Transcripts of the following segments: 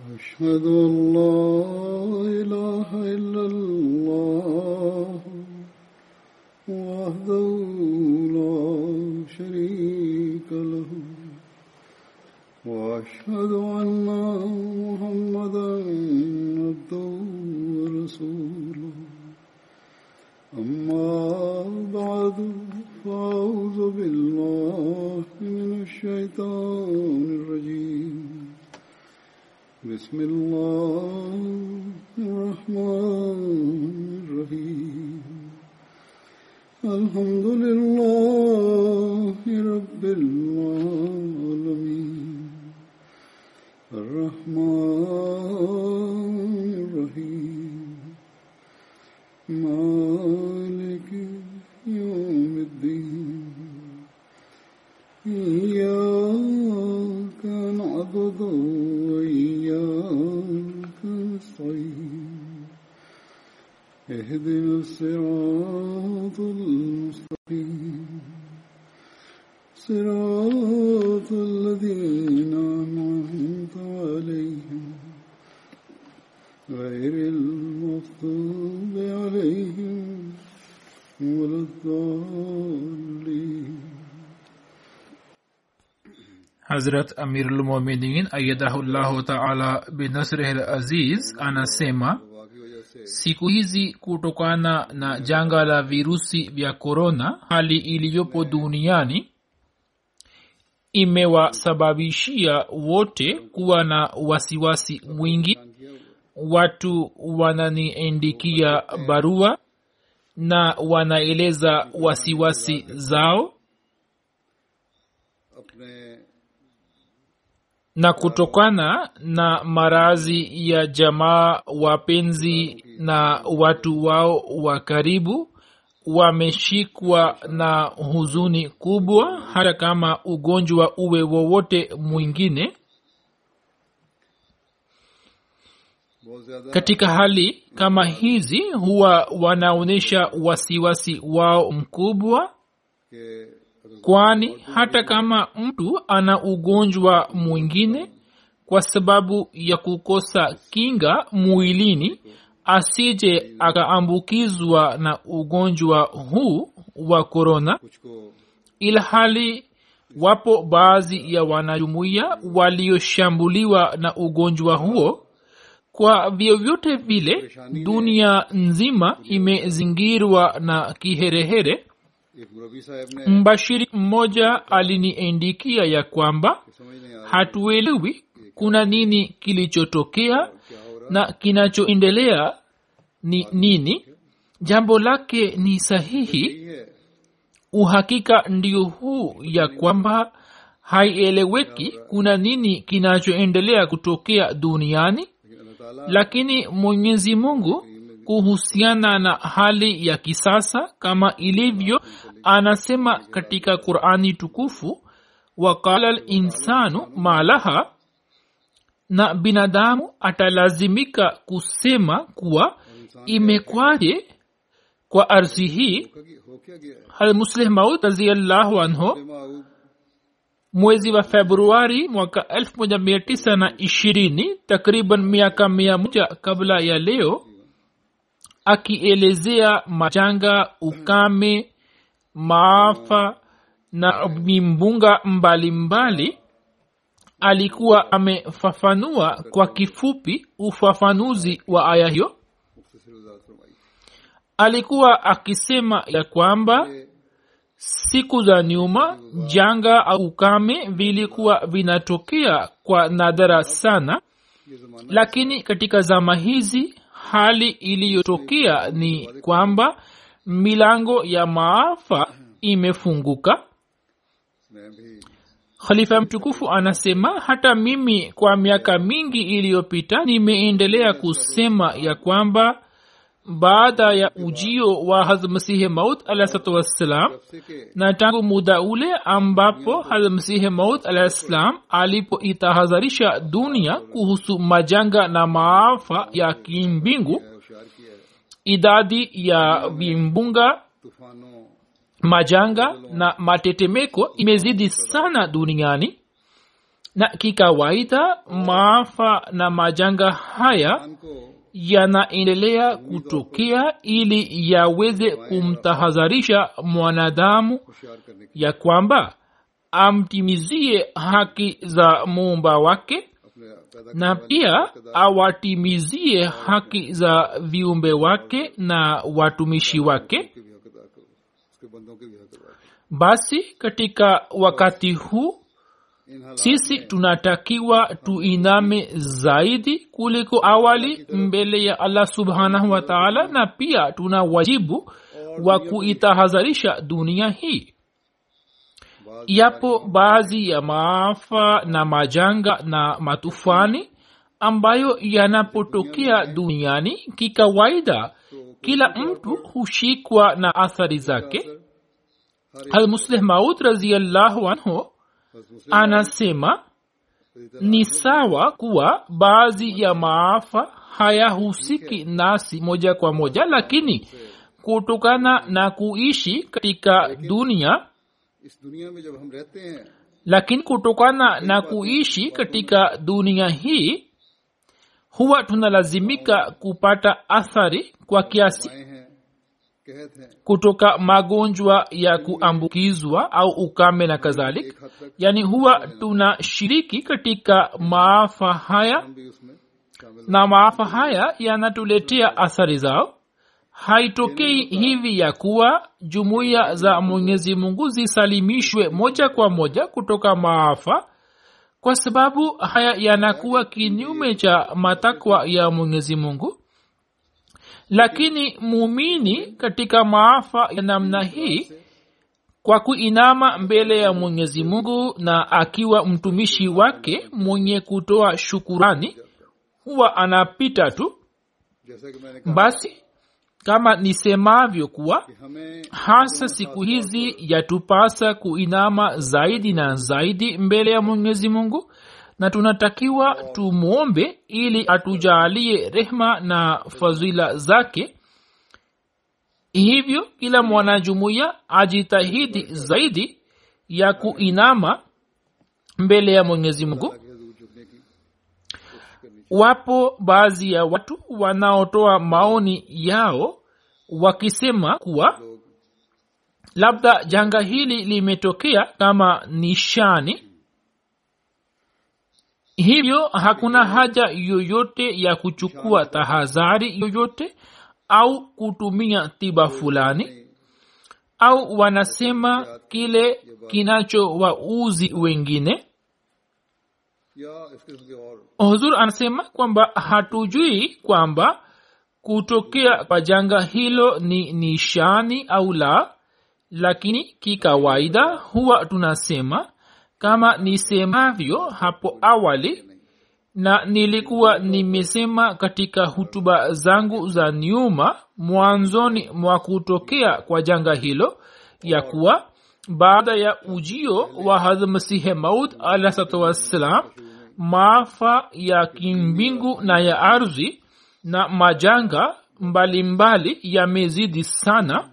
أشهد أن لا إله إلا hazrat amirulmuminin ayadahullahu taala binasrihi aziz anasema siku hizi kutokana na janga la virusi vya korona hali iliyopo duniani imewasababishia wote kuwa na wasiwasi mwingi. Watu wananiendikia barua na wanaeleza wasiwasi zao na kutokana na marazi ya jamaa wapenzi na watu wao wa karibu wameshikwa na huzuni kubwa hata kama ugonjwa uwe wowote mwingine. Katika hali kama hizi huwa wanaonyesha wasiwasi wao mkubwa kwani hata kama mtu ana ugonjwa mwingine kwa sababu ya kukosa kinga mwilini asije akaambukizwa na ugonjwa huu wa korona ilhali wapo baadhi ya wanajumuiya walioshambuliwa na ugonjwa huo. Kwa vyovyote vile dunia nzima imezingirwa na kiherehere mbashiri mmoja aliniendikia ya kwamba hatuelewi kuna nini kilichotokea na kinachoendelea ni nini. Jambo lake ni sahihi. Uhakika ndio huu ya kwamba haieleweki kuna nini kinachoendelea kutokea duniani. Lakini mwenyezi mungu kuhusiana na hali ya kisasa kama ilivyo anasema katika qurani tukufu wakala linsanu malaha na binadamu atalazimika kusema kuwa imekwaje kwa ardhi hii. Halmusleh maud raziallahu anhu mwezi wa februari mwaka 1920 takriban miaka mia kabla ya leo akielezea majanga ukame maafa na mimbunga mbalimbali alikuwa amefafanua kwa kifupi ufafanuzi wa aya hiyo. Alikuwa akisema ya kwamba siku za nyuma janga au ukame vilikuwa vinatokea kwa nadhara sana lakini katika zama hizi hali iliyotokea ni kwamba milango ya maafa imefunguka. Khalifa mtukufu anasema hata mimi kwa miaka mingi iliyopita nimeendelea kusema ya kwamba baada ya ujio wa hazmasihi maud alahsatu wassalam na tangu muda ule ambapo hazmasihi maud alahi ssalam alipoitahadharisha dunia kuhusu majanga na maafa ya kimbingu idadi ya vimbunga majanga na matetemeko imezidi sana duniani na kikawaida maafa na majanga haya yanaendelea kutokea ili yaweze kumtahadharisha mwanadamu ya kwamba amtimizie haki za muumba wake na pia awatimizie haki za viumbe wake na watumishi wake. Basi katika wakati huu sisi tunatakiwa tuiname zaidi kuliko awali mbele ya allah subhanahu wa taala na pia tuna wajibu wa kuitahadharisha dunia hii. Yapo baadhi ya maafa na majanga na matufani ambayo yanapotokea duniani kikawaida kila mtu hushikwa na athari zake. Almuslih maud raziallahu anhu anasema ni sawa kuwa baadhi ya maafa hayahusiki nasi moja kwa moja lakini kutokana na kuishi katika dunia lakini kutokana na kuishi katika dunia hii huwa tunalazimika kupata athari kwa kiasi kutoka magonjwa ya kuambukizwa au ukame na kadhalik yaani huwa tunashiriki katika maafa haya na maafa haya yanatuletea athari zao. Haitokei hivi ya kuwa jumuiya za mwenyezi mungu zisalimishwe moja kwa moja kutoka maafa kwa sababu haya yanakuwa kinyume cha matakwa ya mwenyezi mungu lakini muumini katika maafa ya namna hii kwa kuinama mbele ya mwenyezi mungu na akiwa mtumishi wake mwenye kutoa shukurani huwa anapita tu. Basi kama nisemavyo kuwa hasa siku hizi yatupasa kuinama zaidi na zaidi mbele ya mwenyezi mungu na tunatakiwa tumwombe ili atujaalie rehma na fadhila zake. Hivyo kila mwanajumuiya ajitahidi zaidi ya kuinama mbele ya mwenyezi mungu. Wapo baadhi ya watu wanaotoa maoni yao wakisema kuwa labda janga hili limetokea kama nishani hivyo hakuna haja yoyote ya kuchukua tahadhari yoyote au kutumia tiba fulani au wanasema kile kinachowauzi wengine. Huzur anasema kwamba hatujui kwamba kutokea kwa janga hilo ni nishani au la lakini kikawaida huwa tunasema kama nisemavyo hapo awali na nilikuwa nimesema katika hutuba zangu za nyuma mwanzoni mwa kutokea kwa janga hilo ya kuwa baada ya ujio wa hadhmasihe maud alahsatu wassalam maafa ya kimbingu na ya ardhi na majanga mbalimbali yamezidi sana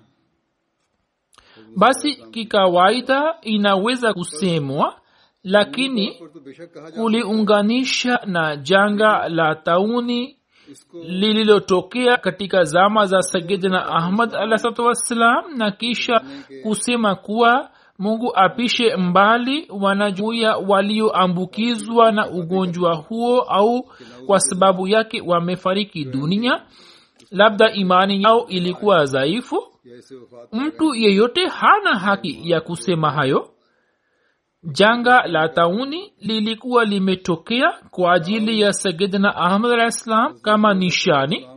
basi kikawaida inaweza kusemwa lakini kuliunganisha na janga la tauni lililotokea katika zama za sayidina ahmad alahsatu na kisha kusema kuwa mungu apishe mbali wanajuia walioambukizwa na ugonjwa huo au kwa sababu yake wamefariki dunia. Labda imani yao ilikuwa dhaifu mtu yeyote hana haki ya kusema hayo? Janga la tauni lilikuwa limetokea kwa ajili ya sayidna ahmad alah ssalam kama nishani.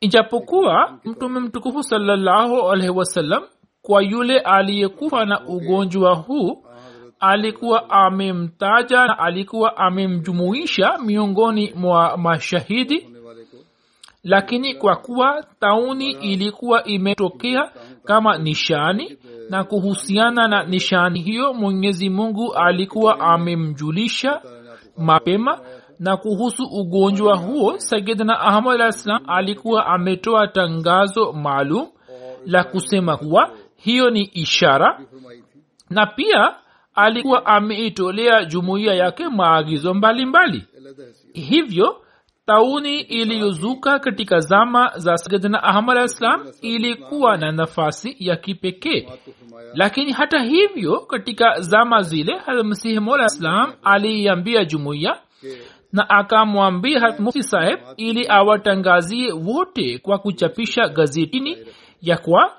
Ijapokuwa mtume mtukufu salllahu alaihi wasallam kwa yule aliyekufa na ugonjwa huu alikuwa amemtaja na alikuwa amemjumuisha miongoni mwa mashahidi lakini kwa kuwa tauni ilikuwa imetokea kama nishani na kuhusiana na nishani hiyo mwenyezi mungu alikuwa amemjulisha mapema na kuhusu ugonjwa huo sayidna ahmad alah alikuwa ametoa tangazo maalum la kusema kuwa hiyo ni ishara na pia alikuwa ameitolea jumuiya yake maagizo mbalimbali mbali. hivyo tauni iliyozuka katika zama za sayidna ahmad alah ilikuwa na nafasi ya kipekee. Lakini hata hivyo katika zama zile haramsihi mola ssalam aliiambia jumuiya na akamwambia hatmufti saheb ili awatangazie wote kwa kuchapisha gazetini ya kwa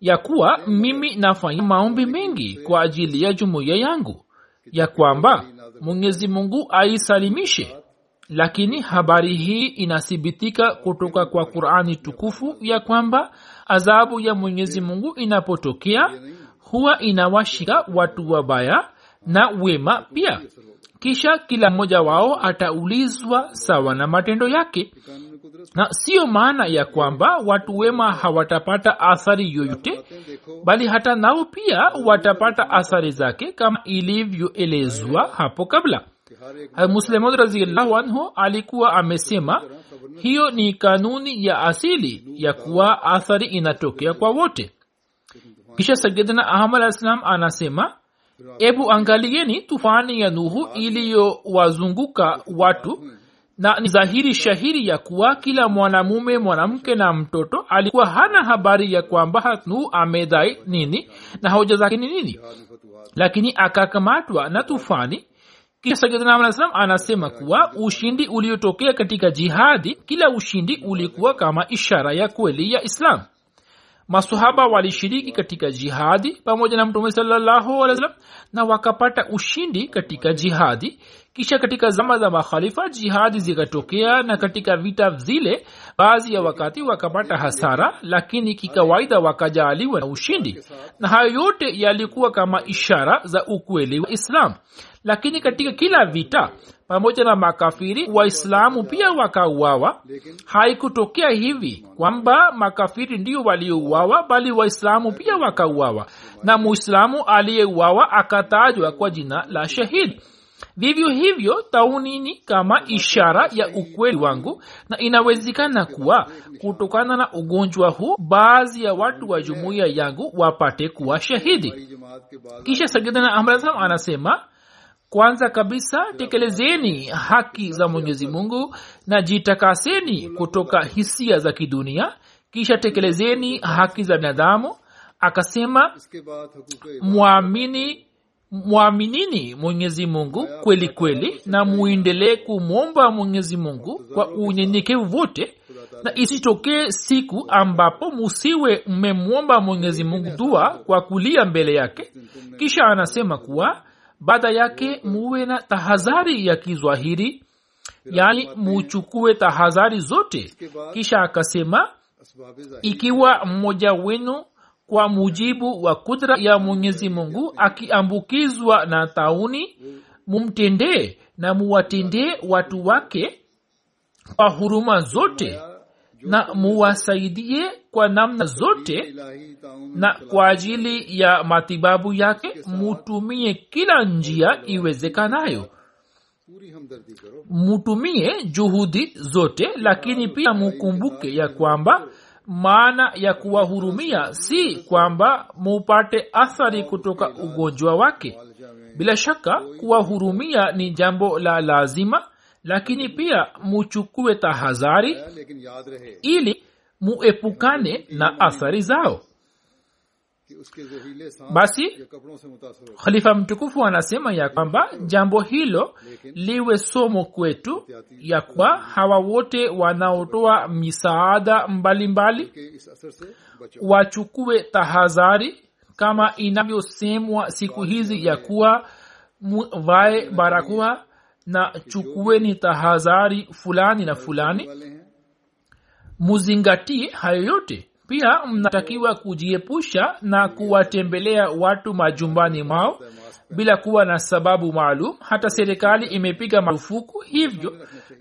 ya kuwa mimi nafanya maombi mengi kwa ajili ya jumuiya yangu ya kwamba mwenyezi mungu aisalimishe lakini habari hii inathibitika kutoka kwa qurani tukufu ya kwamba adhabu ya mwenyezi mungu inapotokea huwa inawashika watu wabaya na wema pia. Kisha kila mmoja wao ataulizwa sawa na matendo yake. Na siyo maana ya kwamba watu wema hawatapata athari yoyote bali hata nao pia watapata athari zake kama ilivyoelezwa hapo kabla. Eh, muslemud raziallahu anhu alikuwa amesema hiyo ni kanuni ya asili ya kuwa athari inatokea kwa wote. Kisha sagedna ahmad alah anasema ebu angalieni tufani ya nuhu iliyowazunguka watu na ni dhahiri shahiri ya kuwa kila mwanamume mwanamke na mtoto alikuwa hana habari ya kwamba nuhu amedhai nini na hoja zake ni nini. Lakini akakamatwa na tufani kisha salam anasema kuwa ushindi uliotokea katika jihadi kila ushindi ulikuwa kama ishara ya kweli ya islam. Masahaba walishiriki katika jihadi pamoja na mtume salallahu na wakapata ushindi katika jihadi. Kisha katika zama za makhalifa jihadi zikatokea na katika vita zile baadhi ya wakati wakapata hasara lakini kikawaida wakajaaliwa na ushindi. Na hayo yote yalikuwa kama ishara za ukweli wa islam lakini katika kila vita pamoja na makafiri waislamu pia wakauawa. Haikutokea hivi kwamba makafiri ndio waliouawa bali waislamu pia wakauawa. Na muislamu aliyeuawa akatajwa kwa jina la shahidi vivyo hivyo taunini kama ishara ya ukweli wangu na inawezekana kuwa kutokana na ugonjwa huu baadhi ya watu wa jumuiya yangu wapate kuwa shahidi. Kisha sagidana amrasam anasema kwanza kabisa tekelezeni haki za mwenyezi mungu na jitakaseni kutoka hisia za kidunia. kisha tekelezeni haki za binadamu. Akasema mwamini mwaminini mwenyezi mungu kweli kweli na muendelee kumwomba mwenyezi mungu kwa unyenyekevu wote. Na isitokee siku ambapo musiwe mmemwomba mwenyezi mungu dua kwa kulia mbele yake. Kisha anasema kuwa baada yake muwe na tahadhari ya kizwahiri yaani muchukue tahadhari zote. Kisha akasema ikiwa mmoja wenu kwa mujibu wa kudra ya mwenyezi mungu akiambukizwa na tauni mumtendee na muwatendee watu wake kwa huruma zote na muwasaidie kwa namna zote na kwa ajili ya matibabu yake mutumie kila njia iwezekanayo. Mutumie juhudi zote lakini pia mukumbuke ya kwamba maana ya kuwahurumia si kwamba mupate athari kutoka ugonjwa wake. Bila shaka kuwahurumia ni jambo la lazima lakini pia muchukue tahadhari ili muepukane na athari zao. Basi khalifa mtukufu anasema ya kwamba jambo hilo liwe somo kwetu ya kwa hawa wote wanaotoa misaada mbalimbali wachukue tahadhari kama inavyosemwa siku hizi ya kuwa vae barakoa na chukueni tahadhari fulani na fulani. muzingatie hayo yote. Pia mnatakiwa kujiepusha na kuwatembelea watu majumbani mwao bila kuwa na sababu maalum. Hata serikali imepiga marufuku hivyo.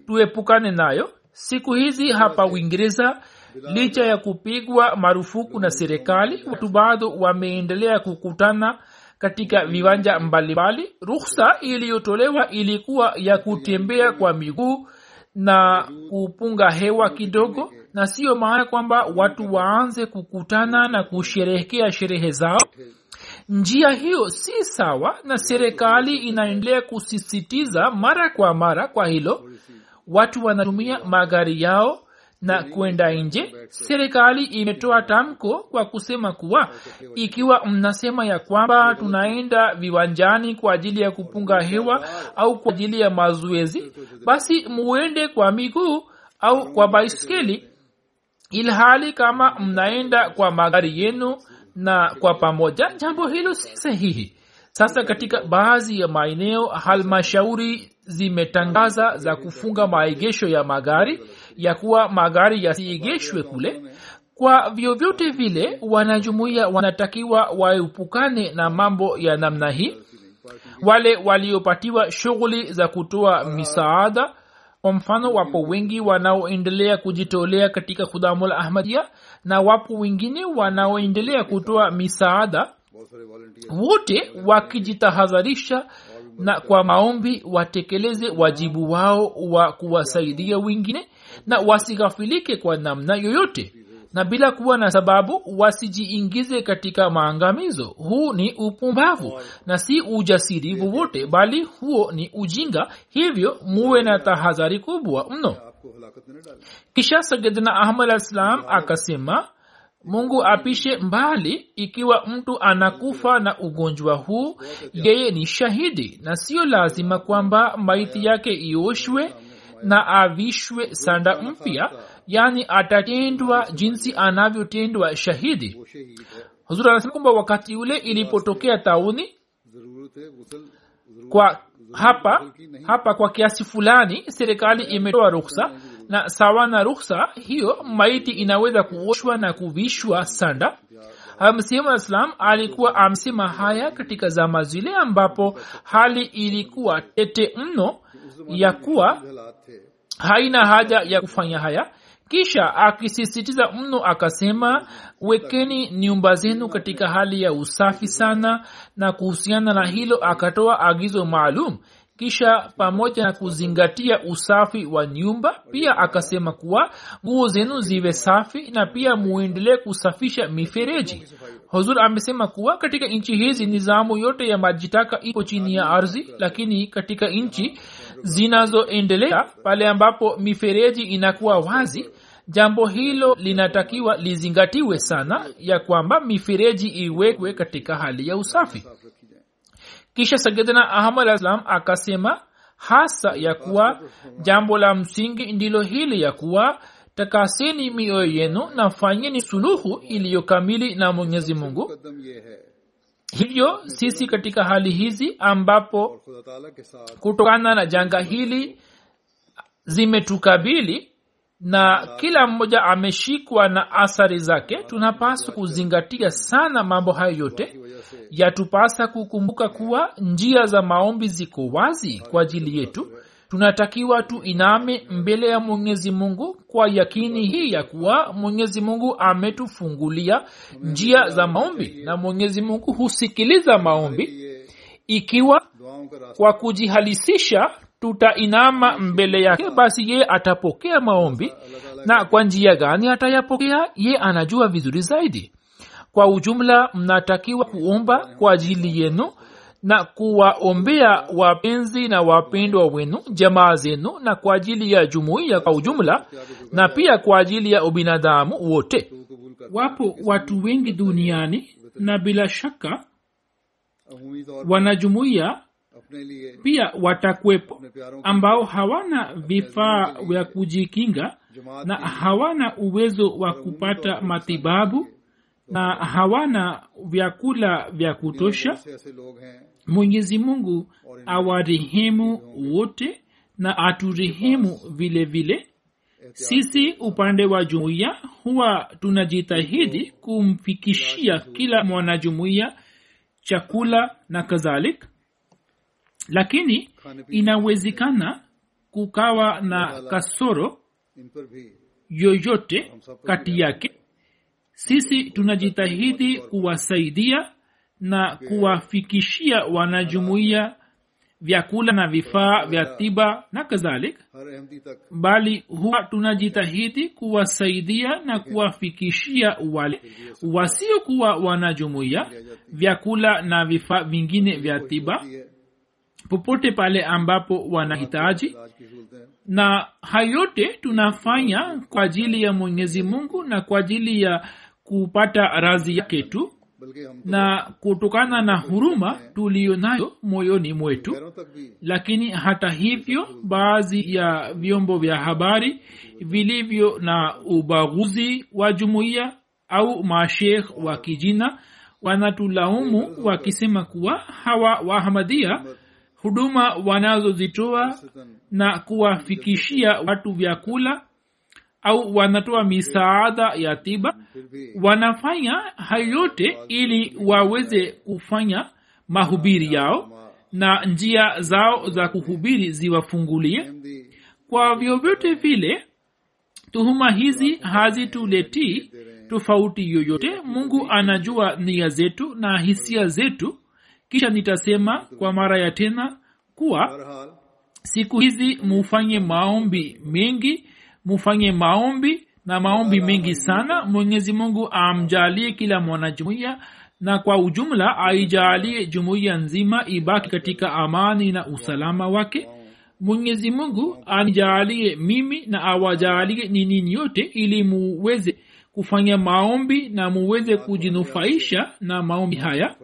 Tuepukane nayo. Siku hizi hapa uingereza licha ya kupigwa marufuku na serikali watu bado wameendelea kukutana katika viwanja mbalimbali. Ruhsa iliyotolewa ilikuwa ya kutembea kwa miguu na kupunga hewa kidogo na siyo maana kwamba watu waanze kukutana na kusherehekea sherehe zao. Njia hiyo si sawa na serikali inaendelea kusisitiza mara kwa mara kwa hilo. Watu wanatumia magari yao na kwenda nje serikali imetoa tamko kwa kusema kuwa ikiwa mnasema ya kwamba tunaenda viwanjani kwa ajili ya kupunga hewa au kwa ajili ya mazoezi basi muende kwa miguu au kwa baiskeli ilhali kama mnaenda kwa magari yenu na kwa pamoja. Jambo hilo si sahihi. Sasa katika baadhi ya maeneo halmashauri zimetangaza za kufunga maegesho ya magari ya kuwa magari yasiegeshwe kule. Kwa vyovyote vile wanajumuia wanatakiwa waepukane na mambo ya namna hii. Wale waliopatiwa shughuli za kutoa misaada kwa mfano wapo wengi wanaoendelea kujitolea katika khudamul ahmadia na wapo wengine wanaoendelea kutoa misaada. Wote wakijitahadharisha na kwa maombi watekeleze wajibu wao wa kuwasaidia wengine na wasighafilike kwa namna yoyote na bila kuwa na sababu wasijiingize katika maangamizo. Huu ni upumbavu na si ujasiri wowote bali huo ni ujinga. Hivyo muwe na tahadhari kubwa mno. Kisha sayidna ahmad alah akasema mungu apishe mbali ikiwa mtu anakufa na ugonjwa huu. Yeye ni shahidi na siyo lazima kwamba maiti yake ioshwe na avishwe sanda mpya yaani atatendwa jinsi anavyotendwa shahidi. Huzur anasema kwamba wakati ule ilipotokea tauni kwa hapa hapa kwa kiasi fulani serikali imetoa ruksa na sawa na ruksa hiyo maiti inaweza kuoshwa na kuvishwa sanda. Msimu islam alikuwa amsema haya katika zama zile ambapo hali ilikuwa tete mno ya kuwa haina haja ya kufanya haya. Kisha akisisitiza mno akasema wekeni nyumba zenu katika hali ya usafi sana. Na kuhusiana na hilo akatoa agizo maalum. Kisha pamoja na kuzingatia usafi wa nyumba pia akasema kuwa nguo zenu ziwe safi na pia muendelee kusafisha mifereji. Huzur amesema kuwa katika nchi hizi nizamu yote ya majitaka ipo chini ya ardhi lakini katika nchi zinazoendelea pale ambapo mifereji inakuwa wazi jambo hilo linatakiwa lizingatiwe sana ya kwamba mifereji iwekwe katika hali ya usafi. Kisha sayidina ahmad islam akasema hasa ya kuwa jambo la msingi ndilo hili ya kuwa takaseni mioyo yenu na fanyeni suluhu iliyokamili na mwenyezi mungu hivyo sisi katika hali hizi ambapo kutokana na janga hili zimetukabili na kila mmoja ameshikwa na athari zake tunapaswa kuzingatia sana mambo hayo yote. Yatupasa kukumbuka kuwa njia za maombi ziko wazi kwa ajili yetu tunatakiwa tuiname mbele ya mwenyezi mungu kwa yakini hii ya kuwa mwenyezi mungu ametufungulia njia za maombi na mwenyezi mungu husikiliza maombi. Ikiwa kwa kujihalisisha tutainama mbele yake basi ye atapokea maombi. Na kwa njia gani atayapokea? Ye anajua vizuri zaidi. Kwa ujumla mnatakiwa kuomba kwa ajili yenu na kuwaombea wapenzi na wapendwa wenu jamaa zenu na kwa ajili ya jumuiya kwa ujumla na pia kwa ajili ya ubinadamu wote. Wapo watu wengi duniani na bila shaka wanajumuiya pia watakwepo ambao hawana vifaa vya kujikinga na hawana uwezo wa kupata matibabu na hawana vyakula vya kutosha mwenyezi mungu awarehemu wote na aturehemu vile vile. Sisi upande wa jumuiya huwa tunajitahidi kumfikishia kila mwanajumuiya chakula na kadhalik. Lakini inawezekana kukawa na kasoro yoyote kati yake sisi tunajitahidi kuwasaidia na kuwafikishia wanajumuiya vyakula na vifaa vya tiba na kadhalika bali huwa tunajitahidi kuwasaidia na kuwafikishia wale wasiokuwa wanajumuiya vyakula na vifaa vingine vya tiba popote pale ambapo wanahitaji. Na hayote tunafanya kwa ajili ya mwenyezi mungu na kwa ajili ya kupata radhi yake tu na kutokana na huruma tuliyonayo moyoni mwetu. Lakini hata hivyo baadhi ya vyombo vya habari vilivyo na ubaguzi wa jumuiya au mashekh wa kijina wanatulaumu wakisema kuwa hawa wahamadia huduma wanazozitoa na kuwafikishia watu vyakula au wanatoa misaada ya tiba wanafanya hayo ili waweze kufanya mahubiri yao na njia zao za kuhubiri ziwafungulie. Kwa vyovyote vile tuhuma hizi hazituletii tofauti yoyote. Mungu anajua nia zetu na hisia zetu. Kisha nitasema kwa mara ya tena kuwa siku hizi mufanye maombi mengi mufanye maombi na maombi mengi sana. Mwenyezi mungu amjalie kila mwanajumuiya na kwa ujumla aijalie jumuiya nzima ibaki katika amani na usalama wake. Mwenyezi mungu anijalie mimi na awajalie ninini yote ili muweze kufanya maombi na muweze kujinufaisha na maombi haya.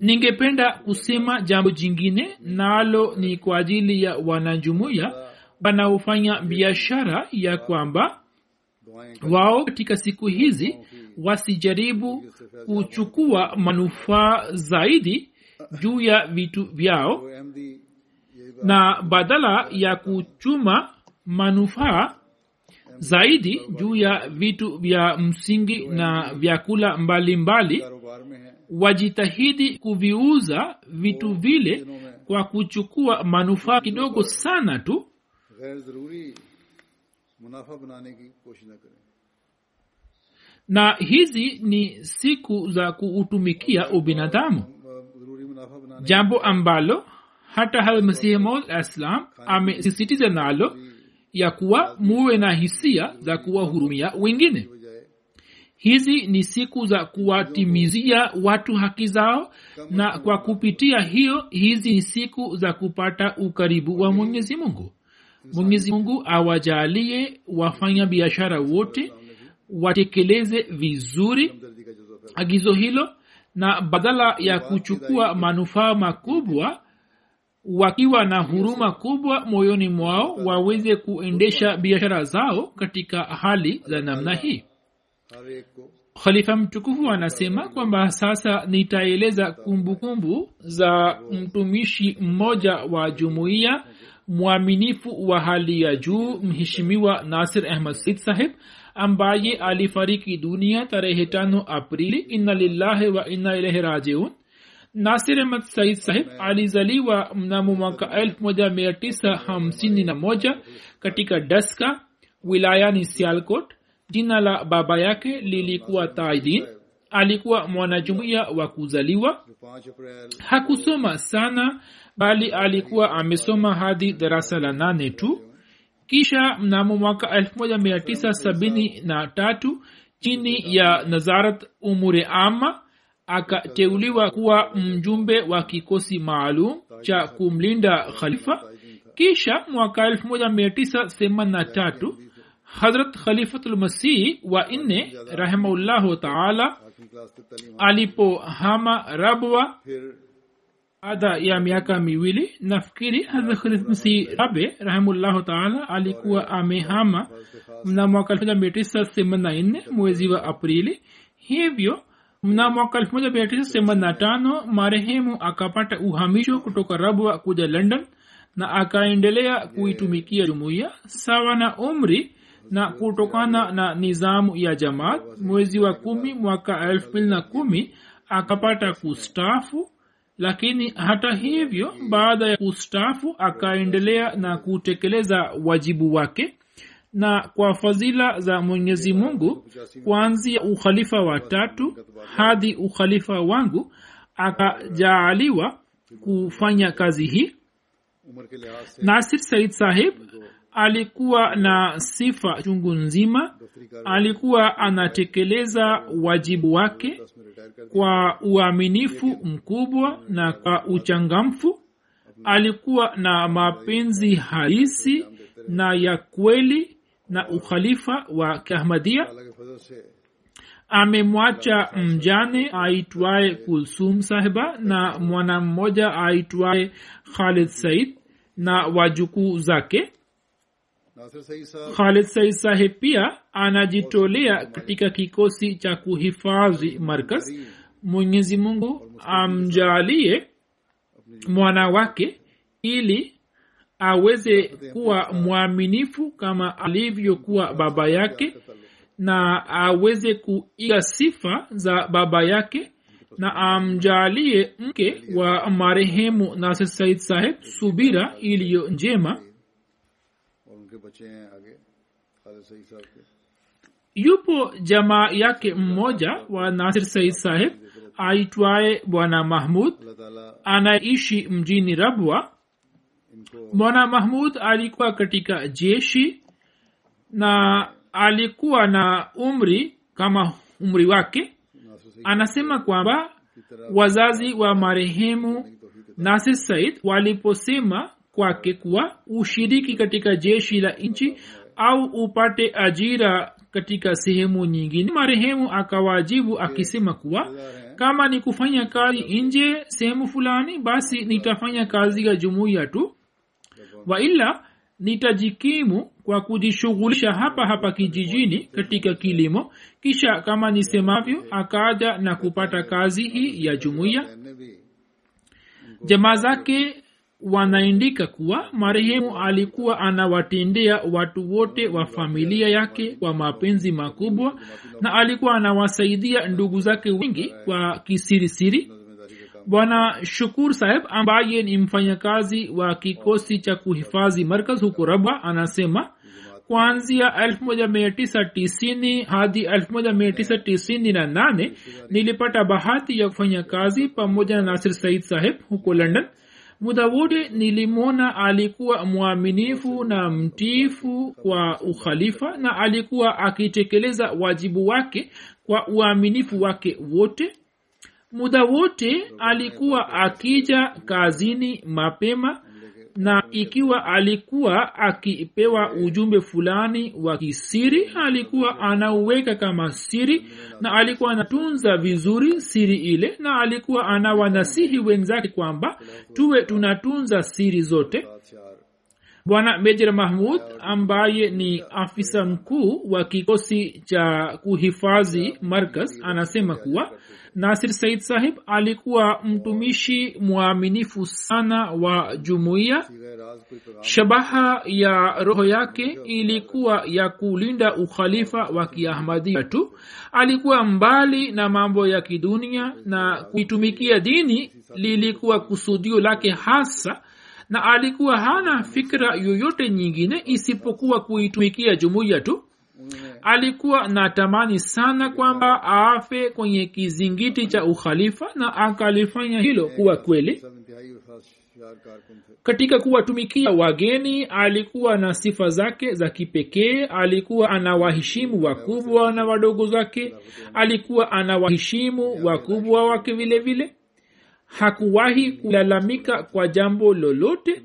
Ningependa kusema jambo jingine nalo ni kwa ajili ya wanajumuiya wanaofanya biashara ya kwamba wao katika siku hizi wasijaribu kuchukua manufaa zaidi juu ya vitu vyao na badala ya kuchuma manufaa zaidi juu ya vitu vya msingi na vyakula mbalimbali wajitahidi kuviuza vitu vile kwa kuchukua manufaa kidogo sana tu na hizi ni siku za kuutumikia ubinadamu. jambo ambalo hata halmasihi maudslam amesisitiza nalo ya kuwa muwe na hisia za kuwahurumia wengine. hizi ni siku za kuwatimizia watu haki zao na kwa kupitia hiyo hizi ni siku za kupata ukaribu wa mwenyezi mungu mwenyezi mungu awajalie wafanya biashara wote watekeleze vizuri agizo hilo na badala ya kuchukua manufaa makubwa wakiwa na huruma kubwa moyoni mwao waweze kuendesha biashara zao katika hali za namna hii. Khalifa mtukufu anasema kwamba sasa nitaeleza kumbukumbu za mtumishi mmoja wa jumuiya mwaminifu wa hali ya juu mheshimiwa nasir ahmad said saheb ambaye alifariki dunia tarehe tano aprili. Inna lillahi wa inna ilahi rajiun. Nasir ahmad said sahib alizaliwa mnamo mwaka 1951 katika daska wilayani sialkot. Jina la baba yake lilikuwa tajdin alikuwa mwanajumuiya wa kuzaliwa. Hakusoma sana bali alikuwa amesoma hadi darasa la nane tu. Kisha mnamo mwaka 1973 chini ya nazarat umure ama akateuliwa kuwa mjumbe wa kikosi maalum cha kumlinda khalifa. Kisha mwaka 1983 hazrat khalifatulmasih wa nne rahimahullahu taala alipohama rabwa baada ya miaka miwili nafikiri hazratmsi rabe rahimullahu taala alikuwa amehama mna mwaka 1984 mwezi wa aprili. Hivyo mna mwaka 1985 marehemu akapata uhamisho kutoka rabwa kuja london na akaendelea kuitumikia jumuiya sawa na umri na kutokana na nizamu ya jamaat. Mwezi wa kumi mwaka elfu mbili na kumi akapata kustafu lakini hata hivyo baada ya ustafu akaendelea na kutekeleza wajibu wake. Na kwa fadhila za mwenyezi mungu kuanzia ukhalifa wa tatu hadi ukhalifa wangu akajaaliwa kufanya kazi hii. Nasir said sahib alikuwa na sifa chungu nzima alikuwa anatekeleza wajibu wake kwa uaminifu mkubwa na kwa uchangamfu alikuwa na mapenzi halisi na ya kweli na ukhalifa wa kiahmadia amemwacha mjane aitwaye kulsum sahiba na mwana mmoja aitwaye khalid said na wajukuu zake khalid said sahib pia anajitolea katika kikosi cha kuhifadhi markaz mwenyezi mungu amjalie mwana wake ili aweze kuwa mwaminifu kama alivyokuwa baba yake na aweze kuiga sifa za baba yake na amjalie mke wa marehemu nasir said saheb subira iliyo njema yupo jamaa yake mmoja wa nasir said saheb aitwaye bwana mahmud anaishi mjini rabwa bwana mahmud alikuwa katika jeshi na alikuwa na umri kama umri wake anasema kwamba wazazi wa marehemu nasir said waliposema kwake kuwa ushiriki katika jeshi la nchi au upate ajira katika sehemu nyingine. Marehemu akawajibu akisema kuwa kama ni kufanya kazi nje sehemu fulani basi nitafanya kazi ya jumuiya tu. Waila nitajikimu kwa kujishughulisha hapa hapa kijijini katika kilimo. Kisha kama nisemavyo akaja na kupata kazi hii ya jumuiya. Jamaa zake wanaendika kuwa marehemu alikuwa anawatendea watu wote wa familia yake kwa mapenzi makubwa na alikuwa anawasaidia ndugu zake wengi kwa kisirisiri. Bwana shukur saheb ambaye ni mfanyakazi wa kikosi cha kuhifadhi markaz huko raba anasema kwanzia 1990 hadi 1998 nilipata bahati ya kufanya kazi pamoja na nasir said saheb huko london muda wote nilimwona alikuwa mwaminifu na mtiifu kwa ukhalifa na alikuwa akitekeleza wajibu wake kwa uaminifu wake wote. Muda wote alikuwa akija kazini mapema na ikiwa alikuwa akipewa ujumbe fulani wa kisiri alikuwa anauweka kama siri na alikuwa anatunza vizuri siri ile na alikuwa anawanasihi wenzake kwamba tuwe tunatunza siri zote. Bwana mejer mahmud ambaye ni afisa mkuu wa kikosi cha kuhifadhi markas anasema kuwa nasir said sahib alikuwa mtumishi mwaminifu sana wa jumuiya. Shabaha ya roho yake ilikuwa ya kulinda ukhalifa wa kiahmadia tu. Alikuwa mbali na mambo ya kidunia na kuitumikia dini lilikuwa kusudio lake hasa na alikuwa hana fikra yoyote nyingine isipokuwa kuitumikia jumuiya tu alikuwa anatamani sana kwamba afe kwenye kizingiti cha ukhalifa na akalifanya hilo kuwa kweli. Katika kuwatumikia wageni alikuwa na sifa zake za kipekee alikuwa ana waheshimu wakubwa na wadogo zake alikuwa ana waheshimu wakubwa wake vile vile hakuwahi kulalamika kwa jambo lolote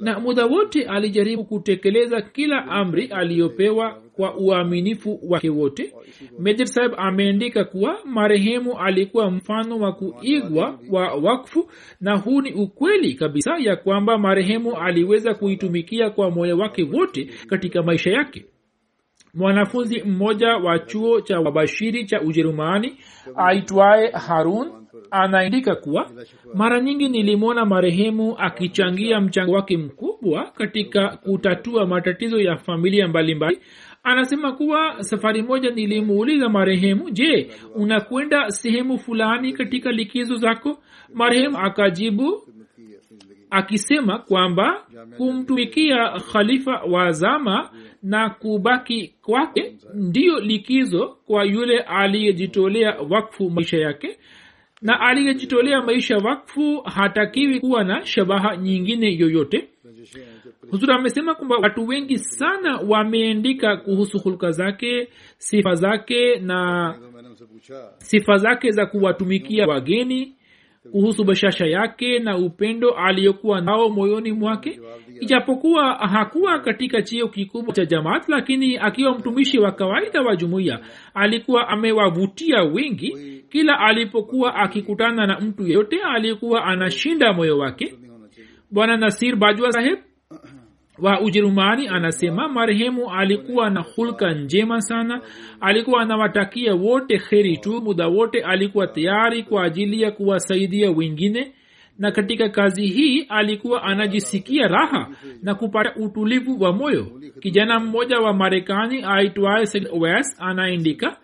na muda wote alijaribu kutekeleza kila amri aliyopewa kwa uaminifu wake wote. Mejer saheb ameandika kuwa marehemu alikuwa mfano wa kuigwa wa wakfu na huu ni ukweli kabisa ya kwamba marehemu aliweza kuitumikia kwa moyo wake wote katika maisha yake. Mwanafunzi mmoja wa chuo cha wabashiri cha ujerumani aitwaye harun anaandika kuwa mara nyingi nilimwona marehemu akichangia mchango wake mkubwa katika kutatua matatizo ya familia mbalimbali. Anasema kuwa safari moja nilimuuliza marehemu je unakwenda sehemu fulani katika likizo zako? Marehemu akajibu akisema kwamba kumtumikia khalifa wa zama na kubaki kwake ndiyo likizo kwa yule aliyejitolea wakfu maisha yake na aliyejitolea maisha wakfu hatakiwi kuwa na shabaha nyingine yoyote. Huzur amesema kwamba watu wengi sana wameandika kuhusu huluka zake sifa zake na sifa zake za kuwatumikia wageni kuhusu bashasha yake na upendo aliyokuwa nao moyoni mwake. Ijapokuwa hakuwa katika chio kikubwa cha jamaat lakini akiwa mtumishi wa kawaida wa jumuiya alikuwa amewavutia wengi kila alipokuwa akikutana na mtu yeyote aliyekuwa anashinda moyo wake. Bwana nasir bajwa saheb wa ujerumani anasema marehemu alikuwa na hulka njema sana. Alikuwa anawatakia wote kheri tu. Muda wote alikuwa tayari kwa ajili ya kuwasaidia wengine. Na katika kazi hii alikuwa anajisikia raha na kupata utulivu wa moyo. Kijana mmoja wa marekani aitwaye anaendika anaandika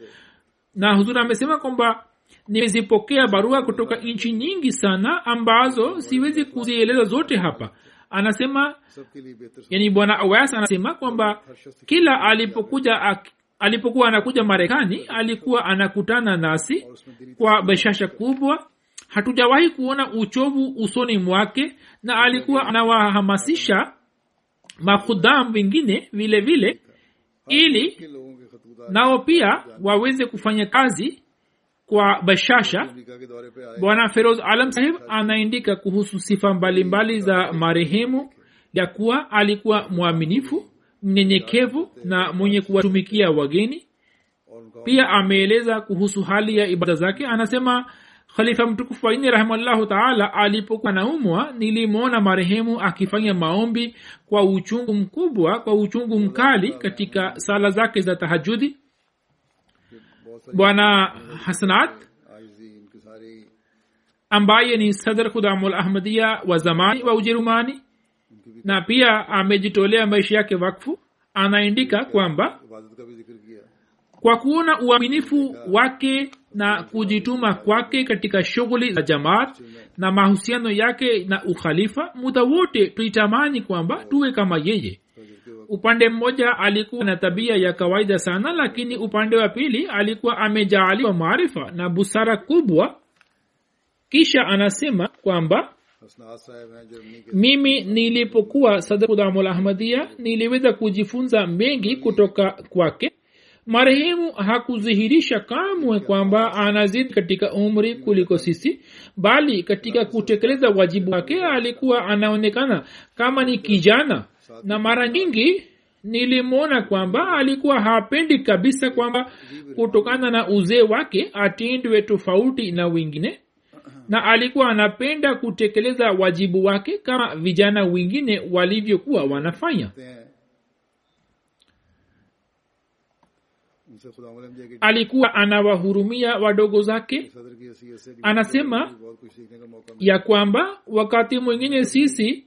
na huzuri amesema kwamba nimezipokea barua kutoka nchi nyingi sana ambazo siwezi kuzieleza zote hapa. Anasema yani bwana awas anasema kwamba kila alipokuja alipokuwa anakuja marekani alikuwa anakutana nasi kwa bashasha kubwa. Hatujawahi kuona uchovu usoni mwake na alikuwa anawahamasisha makhudam wengine vile vile ili nao pia waweze kufanya kazi kwa bashasha bwana feroz alam saheb anaandika kuhusu sifa mbalimbali za marehemu ya kuwa alikuwa mwaminifu mnyenyekevu na mwenye kuwatumikia wageni. Pia ameeleza kuhusu hali ya ibada zake. Anasema khalifa mtukufu waini rahimahllahu taala alipokuwa naumwa nilimwona marehemu akifanya maombi kwa uchungu mkubwa kwa uchungu mkali katika sala zake za tahajudi bwana hasanat ambaye ni sadr khudamul ahmadia wa zamani wa ujerumani na pia amejitolea maisha yake wakfu anaendika kwamba kwa kuona uaminifu wake na kujituma kwake katika shughuli za jamaat na mahusiano yake na ukhalifa muda wote tuitamani kwamba tuwe kama yeye upande mmoja alikuwa na tabia ya kawaida sana lakini upande wa pili alikuwa amejaaliwa maarifa na busara kubwa. Kisha anasema kwamba mimi nilipokuwa sadakudamul ahmadia niliweza kujifunza mengi kutoka kwake. Marehemu hakudhihirisha kamwe kwamba anazidi katika umri kuliko sisi bali katika kutekeleza wajibu wake alikuwa anaonekana kama ni kijana na mara nyingi nilimwona kwamba alikuwa hapendi kabisa kwamba kutokana na uzee wake atindwe tofauti na wengine na alikuwa anapenda kutekeleza wajibu wake kama vijana wengine walivyokuwa wanafanya. Alikuwa anawahurumia wadogo zake. Anasema ya kwamba wakati mwingine sisi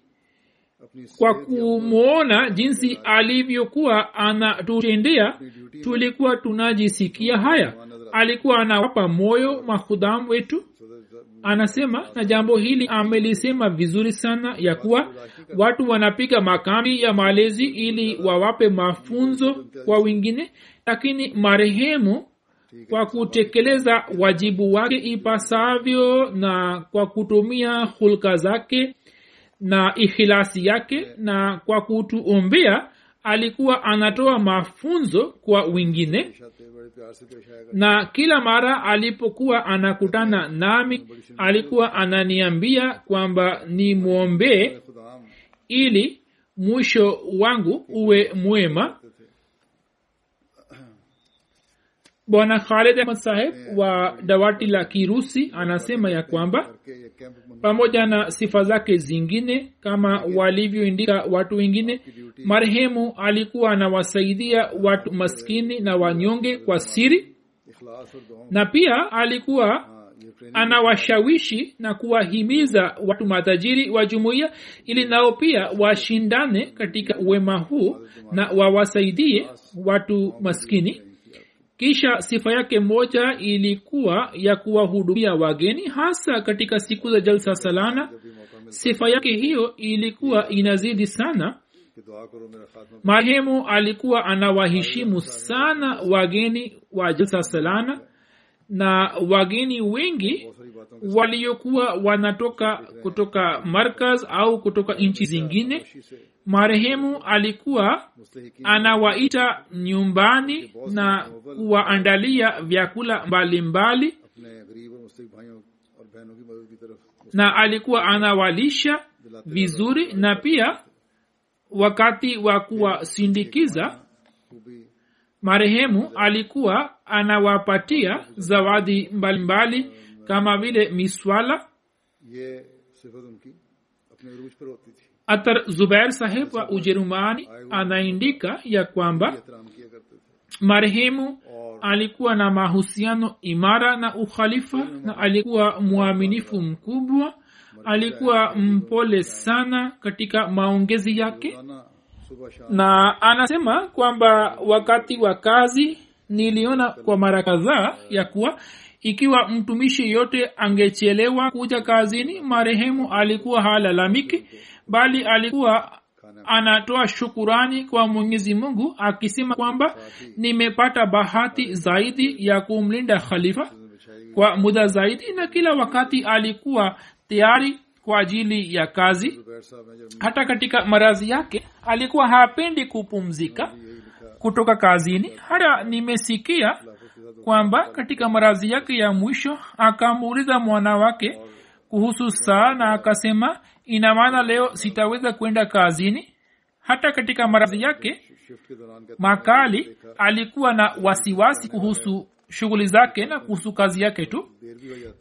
kwa kumwona jinsi alivyokuwa anatutendea tulikuwa tunajisikia haya. Alikuwa anawapa moyo mahudhamu wetu. Anasema na jambo hili amelisema vizuri sana ya kuwa watu wanapiga makambi ya malezi ili wawape mafunzo kwa wengine lakini marehemu kwa kutekeleza wajibu wake ipasavyo na kwa kutumia hulka zake na ikhilasi yake na kwa kutuombea alikuwa anatoa mafunzo kwa wengine. Na kila mara alipokuwa anakutana nami alikuwa ananiambia kwamba nimwombee ili mwisho wangu uwe mwema. bwana khalid ahmad saheb eh, wa eh, dawati la kirusi anasema ya kwamba pamoja na sifa zake zingine kama walivyoindika watu wengine marehemu alikuwa anawasaidia watu maskini na wanyonge kwa siri na pia alikuwa anawashawishi na kuwahimiza watu matajiri wa jumuiya ili nao pia washindane katika wema huu na wawasaidie watu maskini kisha sifa yake moja ilikuwa ya kuwahudumia wageni hasa katika siku za jalsa salana sifa yake hiyo ilikuwa inazidi sana. Marehemu alikuwa anawaheshimu sana wageni wa jalsa salana na wageni wengi waliokuwa wanatoka kutoka markaz au kutoka nchi zingine. Marehemu alikuwa anawaita nyumbani na kuwaandalia vyakula mbalimbali. Na alikuwa anawalisha vizuri na pia wakati wa kuwasindikiza marehemu alikuwa anawapatia zawadi mbalimbali mbali, kama vile miswala. Atar zubair saheb wa ujerumani anaindika ya kwamba marehemu alikuwa na mahusiano imara na ukhalifa na alikuwa mwaminifu mkubwa. Alikuwa mpole sana katika maongezi yake. Na anasema kwamba wakati wa kazi niliona kwa mara kadhaa ya kuwa ikiwa mtumishi yote angechelewa kuja kazini marehemu alikuwa halalamiki bali alikuwa anatoa shukurani kwa mwenyezi mungu akisema kwamba nimepata bahati zaidi ya kumlinda khalifa kwa muda zaidi na kila wakati alikuwa tayari kwa ajili ya kazi. Hata katika marazi yake alikuwa hapendi kupumzika kutoka kazini. Hata nimesikia kwamba katika marazi yake ya mwisho akamuuliza mwana wake kuhusu saa na akasema ina maana leo sitaweza kwenda kazini? Hata katika marazi yake makali alikuwa na wasiwasi kuhusu shughuli zake na kuhusu kazi yake tu.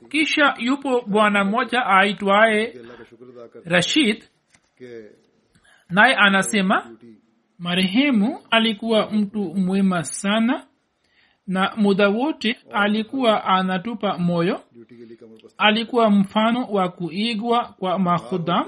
Kisha yupo bwana mmoja aitwaye rashid naye anasema marehemu alikuwa mtu mwema sana na muda wote alikuwa anatupa moyo. Alikuwa mfano wa kuigwa kwa makhudam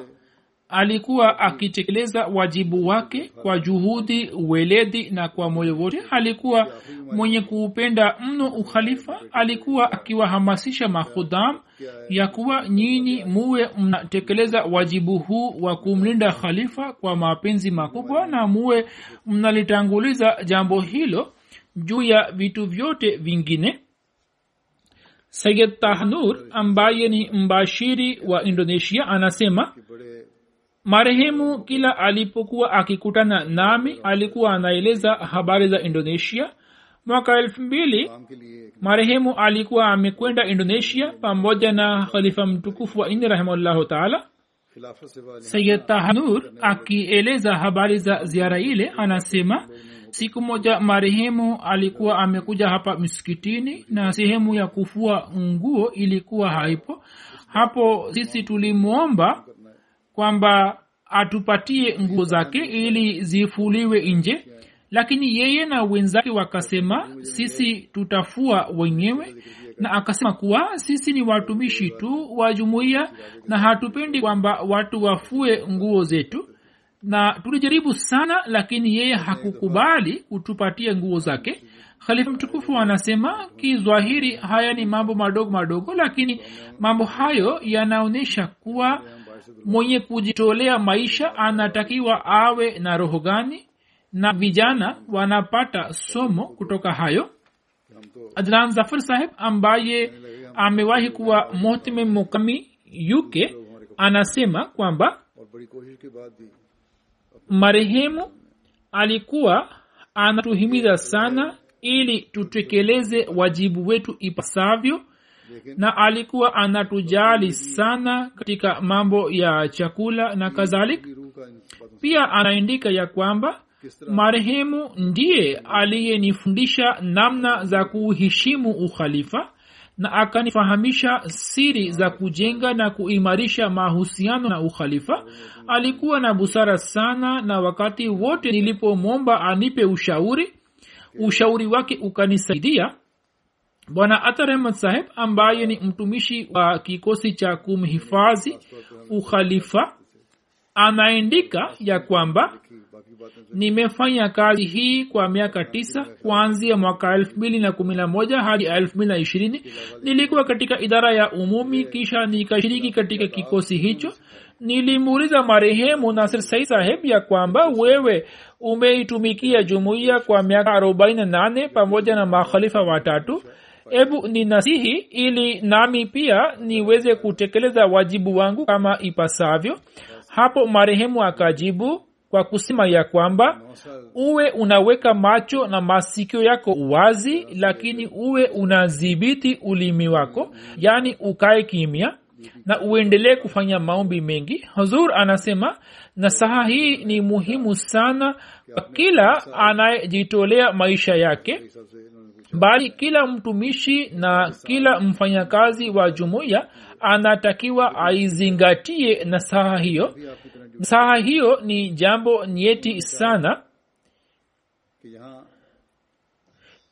alikuwa akitekeleza wajibu wake kwa juhudi weledi na kwa moyo wote. Alikuwa mwenye kuupenda mno ukhalifa. Alikuwa akiwahamasisha mahudham ya kuwa nyinyi muwe mnatekeleza wajibu huu wa kumlinda khalifa kwa mapenzi makubwa na muwe mnalitanguliza jambo hilo juu ya vitu vyote vingine. Sayed tahnur ambaye ni mbashiri wa indonesia anasema marehemu kila alipokuwa akikutana nami alikuwa anaeleza habari za indonesia. Mwaka elfu mbili marehemu alikuwa amekwenda indonesia pamoja na khalifa mtukufu wa inni rahimahullahu taala. Sayid tahanur akieleza habari za ziara ile anasema siku moja marehemu alikuwa amekuja hapa msikitini na sehemu ya kufua nguo ilikuwa haipo. Hapo sisi tulimwomba kwamba atupatie nguo zake ili zifuliwe nje lakini yeye na wenzake wakasema sisi tutafua wenyewe. Na akasema kuwa sisi ni watumishi tu wa jumuiya na hatupendi kwamba watu wafue nguo zetu. Na tulijaribu sana lakini yeye hakukubali kutupatia nguo zake. Khalifa mtukufu anasema kizwahiri haya ni mambo madogo madogo lakini mambo hayo yanaonyesha kuwa mwenye kujitolea maisha anatakiwa awe na roho gani? Na vijana wanapata somo kutoka hayo? Adnan zafar saheb ambaye amewahi kuwa mohtime mukami uk anasema kwamba marehemu alikuwa anatuhimiza sana ili tutekeleze wajibu wetu ipasavyo na alikuwa anatujali sana katika mambo ya chakula na kadhalik pia anaandika ya kwamba marehemu ndiye aliyenifundisha namna za kuuheshimu ukhalifa na akanifahamisha siri za kujenga na kuimarisha mahusiano na ukhalifa. Alikuwa na busara sana na wakati wote nilipomwomba anipe ushauri ushauri wake ukanisaidia bwana atar saheb ambaye ni mtumishi wa kikosi cha kumhifadhi ukhalifa anaendika ya kwamba nimefanya kazi hii kwa miaka tisa kuanzia mwaka elfu mbili na kumi na moja hadi elfu mbili na ishirini. Nilikuwa katika idara ya umumi kisha nikashiriki katika kikosi hicho. Nilimuuliza marehemu nasir sai saheb ya kwamba wewe umeitumikia jumuiya kwa miaka arobaini na nane pamoja na makhalifa watatu? hebu ninasihi ili nami pia niweze kutekeleza wajibu wangu kama ipasavyo. Hapo marehemu akajibu kwa kusema ya kwamba uwe unaweka macho na masikio yako wazi lakini uwe unadhibiti ulimi wako yaani ukae kimya na uendelee kufanya maombi mengi. Huzur anasema nasaha hii ni muhimu sana kwa kila anayejitolea maisha yake bali kila mtumishi na kila mfanyakazi wa jumuiya anatakiwa aizingatie na saha hiyo. Saha hiyo ni jambo nyeti sana.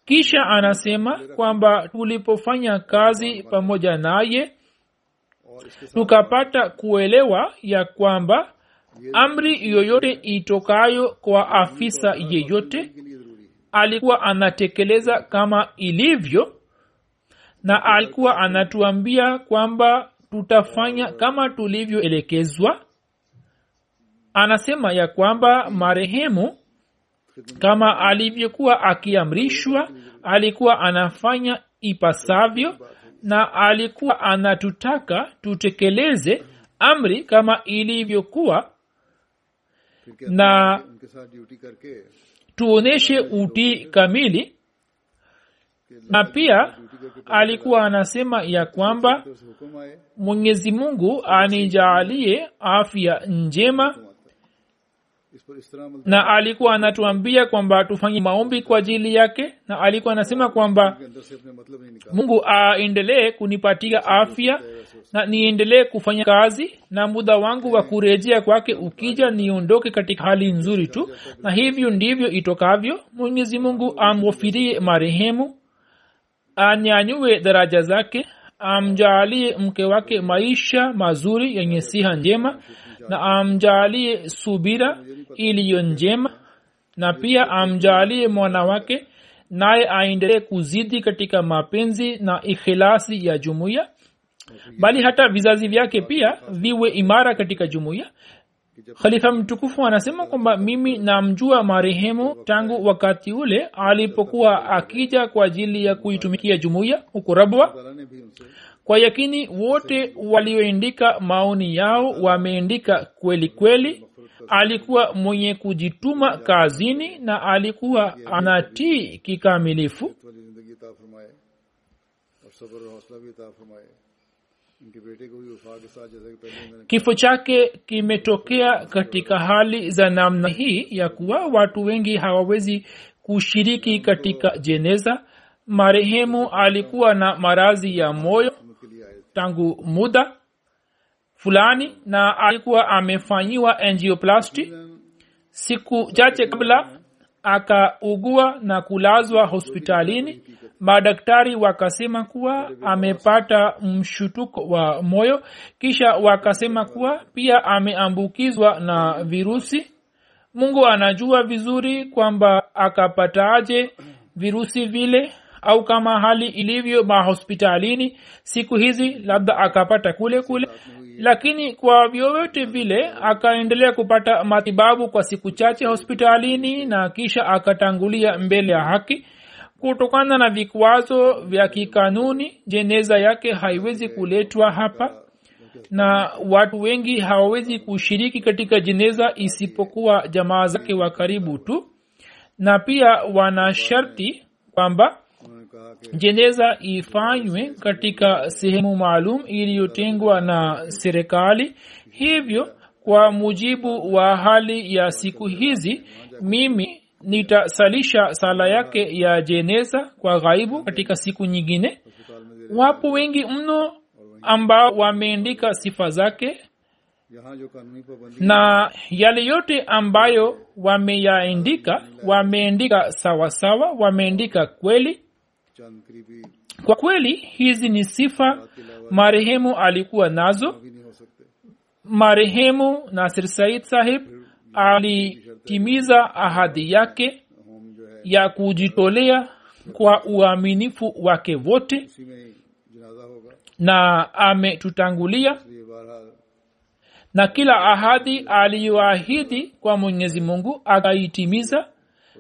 Kisha anasema kwamba tulipofanya kazi pamoja naye tukapata kuelewa ya kwamba amri yoyote itokayo kwa afisa yeyote alikuwa anatekeleza kama ilivyo na alikuwa anatuambia kwamba tutafanya kama tulivyoelekezwa. Anasema ya kwamba marehemu kama alivyokuwa akiamrishwa alikuwa anafanya ipasavyo na alikuwa anatutaka tutekeleze amri kama ilivyokuwa. Na tuoneshe utii kamili. Na pia alikuwa anasema ya kwamba mwenyezi mungu anijaalie afya njema na alikuwa anatuambia kwamba tufanye maombi kwa ajili yake na alikuwa anasema kwamba mungu aendelee kunipatia afya na niendelee kufanya kazi na muda wangu wa kurejea kwake ukija niondoke katika hali nzuri tu. Na hivyo ndivyo itokavyo. Mwenyezi mungu amghofirie marehemu anyanyue daraja zake amjaalie mke wake maisha mazuri yenye siha njema na amjaalie subira iliyo njema na pia amjaalie mwanawake naye aendelee kuzidi katika mapenzi na ikhilasi ya jumuiya. Bali hata vizazi vyake pia viwe imara katika jumuiya. Khalifa mtukufu anasema kwamba mimi namjua marehemu tangu wakati ule alipokuwa akija kwa ajili ya kuitumikia jumuiya huko rabwa kwa yakini wote walioandika maoni yao wameandika kweli kweli. Alikuwa mwenye kujituma kazini na alikuwa anatii kikamilifu. Kifo chake kimetokea katika hali za namna hii ya kuwa watu wengi hawawezi kushiriki katika jeneza. Marehemu alikuwa na marazi ya moyo tangu muda fulani na alikuwa amefanyiwa angioplasti siku chache kabla akaugua na kulazwa hospitalini. Madaktari wakasema kuwa amepata mshutuko wa moyo kisha wakasema kuwa pia ameambukizwa na virusi. Mungu anajua vizuri kwamba akapataje virusi vile au kama hali ilivyo mahospitalini siku hizi labda akapata kule kule. Lakini kwa vyovyote vile akaendelea kupata matibabu kwa siku chache hospitalini na kisha akatangulia mbele ya haki. Kutokana na vikwazo vya kikanuni jeneza yake haiwezi kuletwa hapa. Na watu wengi hawawezi kushiriki katika jeneza isipokuwa jamaa zake wa karibu tu. Na pia wana sharti kwamba jeneza ifanywe katika sehemu maalum iliyotengwa na serikali. Hivyo kwa mujibu wa hali ya siku hizi mimi nitasalisha sala yake ya jeneza kwa ghaibu katika siku nyingine. Wapo wengi mno ambao wameandika sifa zake na yale yote ambayo wameyaandika wameandika sawasawa wameandika kweli kwa kweli hizi ni sifa marehemu alikuwa nazo. Marehemu nasir said sahib alitimiza ahadi yake ya kujitolea kwa uaminifu wake wote na ametutangulia na kila ahadi aliyoahidi kwa mwenyezi mungu akaitimiza.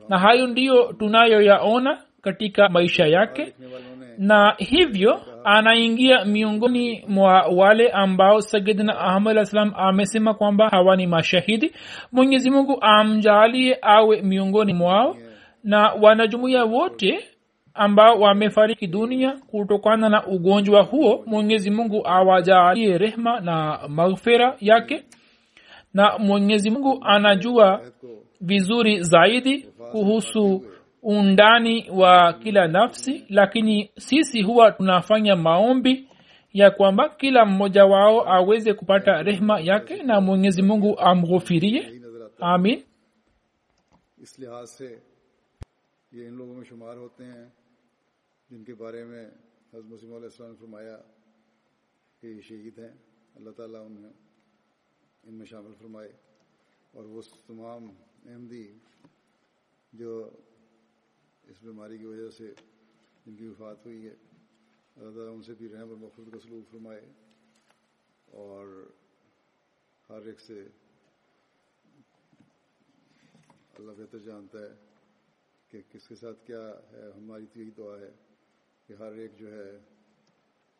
Na hayo ndiyo tunayoyaona katika maisha yake na hivyo anaingia miongoni mwa wale ambao sayidna ahmad alah salam amesema kwamba hawa ni mashahidi. Mwenyezi mungu amjalie awe miongoni mwao na wanajumuia wote ambao wamefariki dunia kutokana na ugonjwa huo mwenyezi mungu awajalie rehma na maghfira yake. Na mwenyezi mungu anajua vizuri zaidi kuhusu undani wa kila nafsi lakini sisi huwa tunafanya maombi ya kwamba kila mmoja wao aweze kupata rehma yake na mwenyezi mungu amghofirie amin اس لحاظ سے یہ ان لوگوں میں شمار ہوتے ہیں جن کے بارے میں حضرت مسیم علیہ السلام نے فرمایا کہ یہ شہید ہیں اللہ تعالیٰ انہیں ان میں شامل فرمائے اور وہ تمام احمدی جو اس بیماری کی وجہ سے جن کی وفات ہوئی ہے، اللہ تعالیٰ ان سے بھی رحم اور مخصوص کا سلوک فرمائے اور ہر ایک سے اللہ بہتر جانتا ہے کہ کس کے ساتھ کیا ہے، ہماری تو یہی دعا ہے کہ ہر ایک جو ہے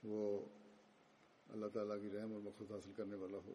وہ اللہ تعالیٰ کی رحم اور مقصد حاصل کرنے والا ہو۔